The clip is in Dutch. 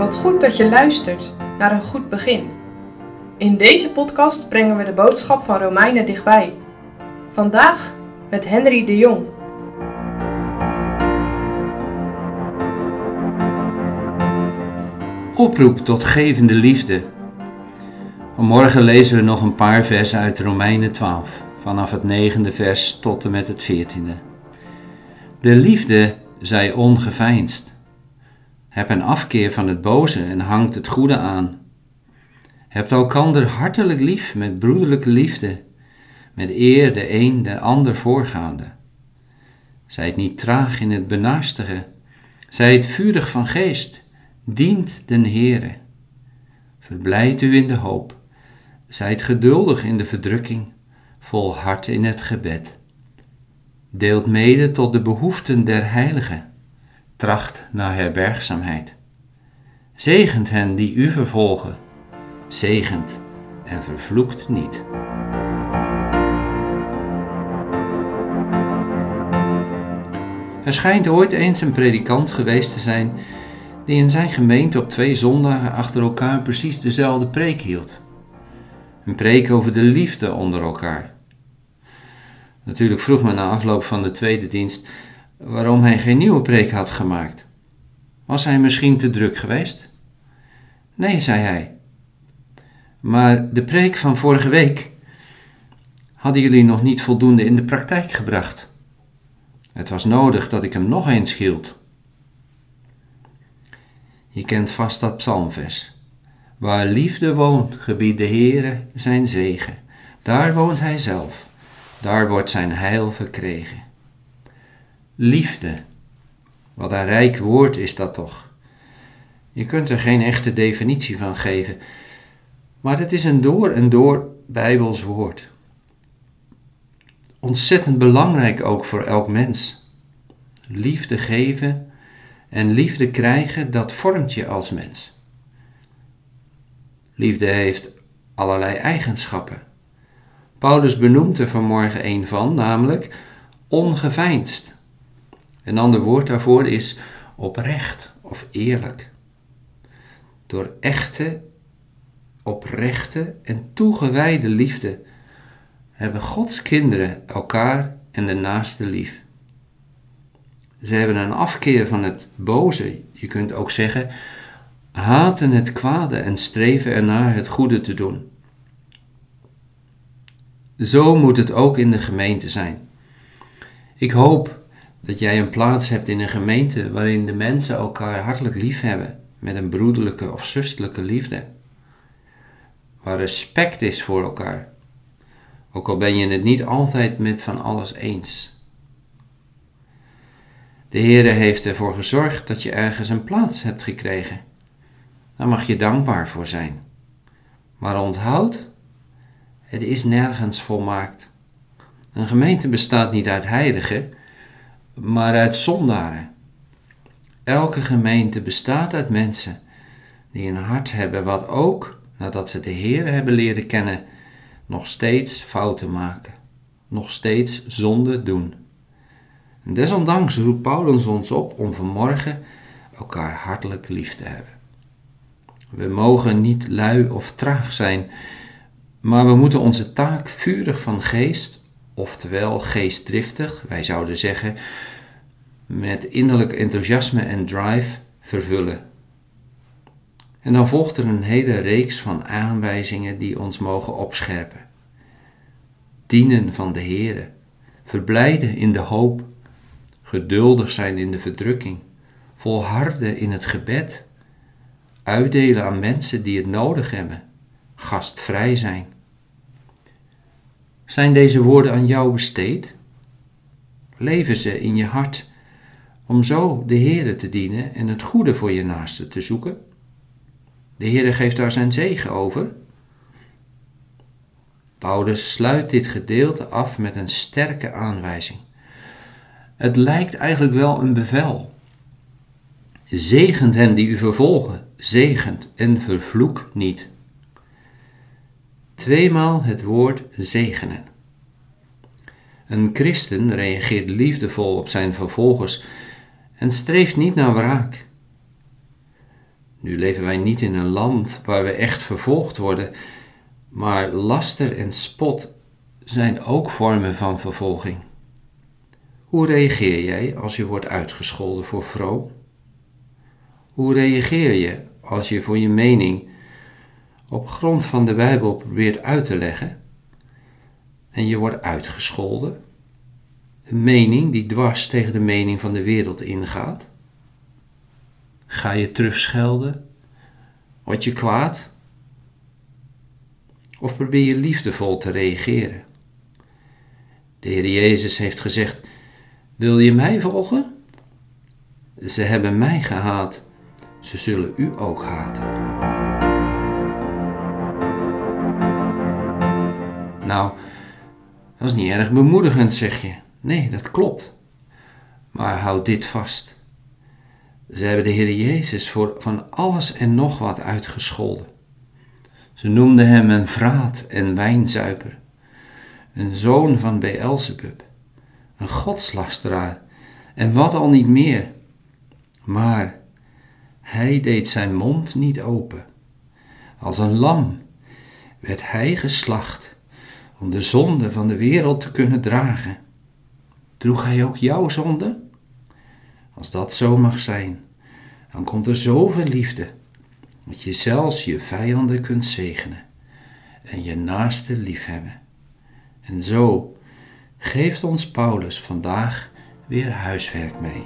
Wat goed dat je luistert naar een goed begin. In deze podcast brengen we de boodschap van Romeinen dichtbij. Vandaag met Henry de Jong. Oproep tot gevende liefde. Vanmorgen lezen we nog een paar versen uit Romeinen 12, vanaf het negende vers tot en met het veertiende. De liefde zij ongeveinsd. Heb een afkeer van het boze en hangt het goede aan. Hebt elkander hartelijk lief met broederlijke liefde, met eer de een de ander voorgaande. Zijt niet traag in het benaastigen, zijt vurig van geest, dient den Heere. Verblijd u in de hoop, zijt geduldig in de verdrukking, vol hart in het gebed. Deelt mede tot de behoeften der heiligen, tracht naar herbergzaamheid. Zegent hen die u vervolgen, zegent en vervloekt niet. Er schijnt ooit eens een predikant geweest te zijn die in zijn gemeente op twee zondagen achter elkaar precies dezelfde preek hield. Een preek over de liefde onder elkaar. Natuurlijk vroeg men na afloop van de tweede dienst waarom hij geen nieuwe preek had gemaakt. Was hij misschien te druk geweest? Nee, zei hij. Maar de preek van vorige week hadden jullie nog niet voldoende in de praktijk gebracht. Het was nodig dat ik hem nog eens hield. Je kent vast dat psalmvers. Waar liefde woont, gebiedt de Heere zijn zegen. Daar woont hij zelf. Daar wordt zijn heil verkregen. Liefde. Wat een rijk woord is dat toch. Je kunt er geen echte definitie van geven, maar het is een door en door Bijbels woord. Ontzettend belangrijk ook voor elk mens. Liefde geven en liefde krijgen, dat vormt je als mens. Liefde heeft allerlei eigenschappen. Paulus benoemt er vanmorgen een van, namelijk ongeveinsd. Een ander woord daarvoor is oprecht of eerlijk. Door echte, oprechte en toegewijde liefde hebben Gods kinderen elkaar en de naaste lief. Ze hebben een afkeer van het boze, je kunt ook zeggen, haten het kwade en streven ernaar het goede te doen. Zo moet het ook in de gemeente zijn. Ik hoop dat jij een plaats hebt in een gemeente waarin de mensen elkaar hartelijk lief hebben, met een broederlijke of zusterlijke liefde. Waar respect is voor elkaar, ook al ben je het niet altijd met van alles eens. De Heere heeft ervoor gezorgd dat je ergens een plaats hebt gekregen. Daar mag je dankbaar voor zijn. Maar onthoud, het is nergens volmaakt. Een gemeente bestaat niet uit heiligen, maar uit zondaren. Elke gemeente bestaat uit mensen die een hart hebben wat ook, nadat ze de Heer hebben leren kennen, nog steeds fouten maken, nog steeds zonde doen. En desondanks roept Paulus ons op om vanmorgen elkaar hartelijk lief te hebben. We mogen niet lui of traag zijn, maar we moeten onze taak vurig van geest, oftewel geestdriftig, wij zouden zeggen, met innerlijk enthousiasme en drive vervullen. En dan volgt er een hele reeks van aanwijzingen die ons mogen opscherpen. Dienen van de Heere, verblijden in de hoop, geduldig zijn in de verdrukking, volharden in het gebed, uitdelen aan mensen die het nodig hebben, gastvrij zijn. Zijn deze woorden aan jou besteed? Leven ze in je hart om zo de Heere te dienen en het goede voor je naaste te zoeken? De Heere geeft daar zijn zegen over. Paulus sluit dit gedeelte af met een sterke aanwijzing. Het lijkt eigenlijk wel een bevel. Zegent hen die u vervolgen, zegent en vervloek niet. Tweemaal het woord zegenen. Een christen reageert liefdevol op zijn vervolgers en streeft niet naar wraak. Nu leven wij niet in een land waar we echt vervolgd worden, maar laster en spot zijn ook vormen van vervolging. Hoe reageer jij als je wordt uitgescholden voor vroom? Hoe reageer je als je voor je mening op grond van de Bijbel probeert uit te leggen en je wordt uitgescholden? Een mening die dwars tegen de mening van de wereld ingaat? Ga je terugschelden? Word je kwaad? Of probeer je liefdevol te reageren? De Heer Jezus heeft gezegd: Wil je mij volgen? Ze hebben mij gehaat, ze zullen u ook haten. Nou, dat is niet erg bemoedigend, zeg je. Nee, dat klopt. Maar houd dit vast. Ze hebben de Heer Jezus voor van alles en nog wat uitgescholden. Ze noemden hem een vraat en wijnzuiper, een zoon van Beelzebub, een godslasteraar en wat al niet meer. Maar hij deed zijn mond niet open. Als een lam werd hij geslacht om de zonde van de wereld te kunnen dragen. Droeg hij ook jouw zonde? Als dat zo mag zijn, dan komt er zoveel liefde dat je zelfs je vijanden kunt zegenen en je naaste liefhebben. En zo geeft ons Paulus vandaag weer huiswerk mee.